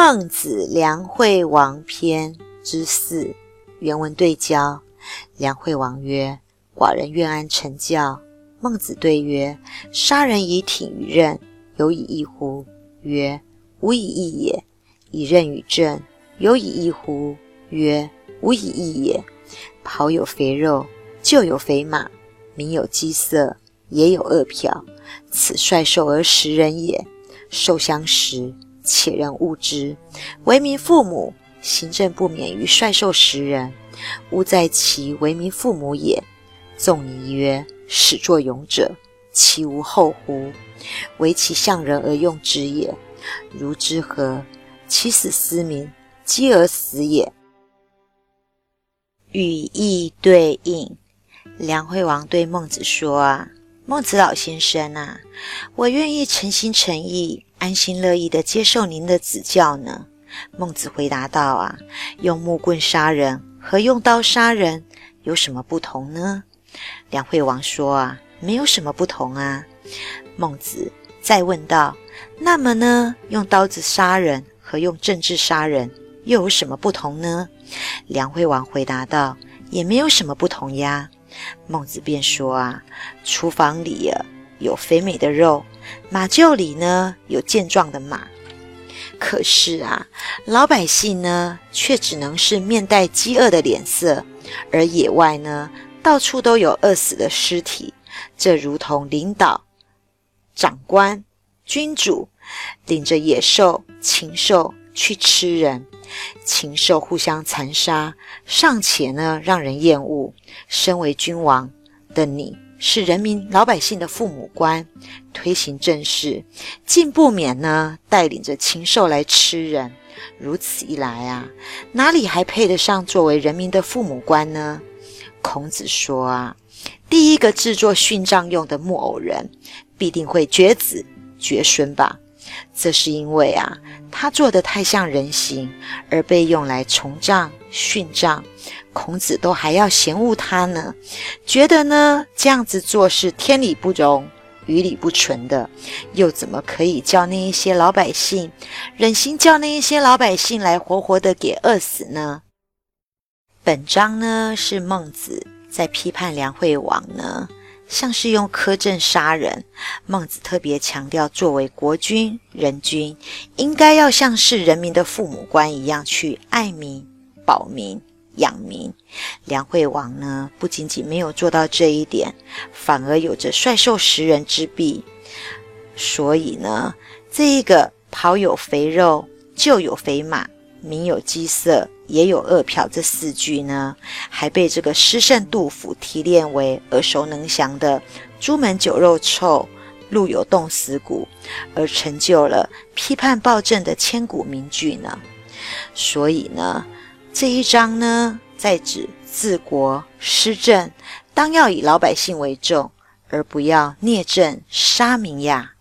孟子《梁惠王篇》之四，原文对焦。梁惠王曰：“寡人愿安臣教。”孟子对曰：“杀人以挺于刃，有以义乎？”曰：“无以义也。”以刃与正，有以义乎？曰：“无以义也。”庖有肥肉，厩有肥马，民有饥色，也有饿殍。此率兽而食人也。兽相食。且人恶之，为民父母，行政不免于率兽食人，吾在其为民父母也。仲尼曰：始作俑者，其无后乎？为其向人而用之也。如之何？其死思民，饥而死也。语义对应，梁惠王对孟子说：“啊，孟子老先生啊，我愿意诚心诚意。”安心乐意的接受您的指教呢？孟子回答道：“啊，用木棍杀人和用刀杀人有什么不同呢？”梁惠王说：“啊，没有什么不同啊。”孟子再问道：“那么呢？用刀子杀人和用政治杀人又有什么不同呢？”梁惠王回答道：“也没有什么不同呀。”孟子便说：“啊，厨房里啊。”有肥美的肉，马厩里呢有健壮的马。可是啊，老百姓呢却只能是面带饥饿的脸色，而野外呢到处都有饿死的尸体。这如同领导、长官、君主领着野兽、禽兽去吃人，禽兽互相残杀，尚且呢让人厌恶。身为君王的你。是人民老百姓的父母官，推行政事，竟不免呢带领着禽兽来吃人。如此一来啊，哪里还配得上作为人民的父母官呢？孔子说啊，第一个制作殉葬用的木偶人，必定会绝子绝孙吧？这是因为啊，他做的太像人形，而被用来从葬、殉葬。孔子都还要嫌恶他呢，觉得呢这样子做是天理不容、于理不存的，又怎么可以叫那一些老百姓忍心叫那一些老百姓来活活的给饿死呢？本章呢是孟子在批判梁惠王呢，像是用苛政杀人。孟子特别强调，作为国君、人君，应该要像是人民的父母官一样去爱民、保民。养民，梁惠王呢，不仅仅没有做到这一点，反而有着率兽食人之弊。所以呢，这一个庖有肥肉，厩有肥马，民有饥色，也有饿殍，这四句呢，还被这个诗圣杜甫提炼为耳熟能详的“朱门酒肉臭，路有冻死骨”，而成就了批判暴政的千古名句呢。所以呢。这一章呢，在指治国施政，当要以老百姓为重，而不要聂政杀民呀。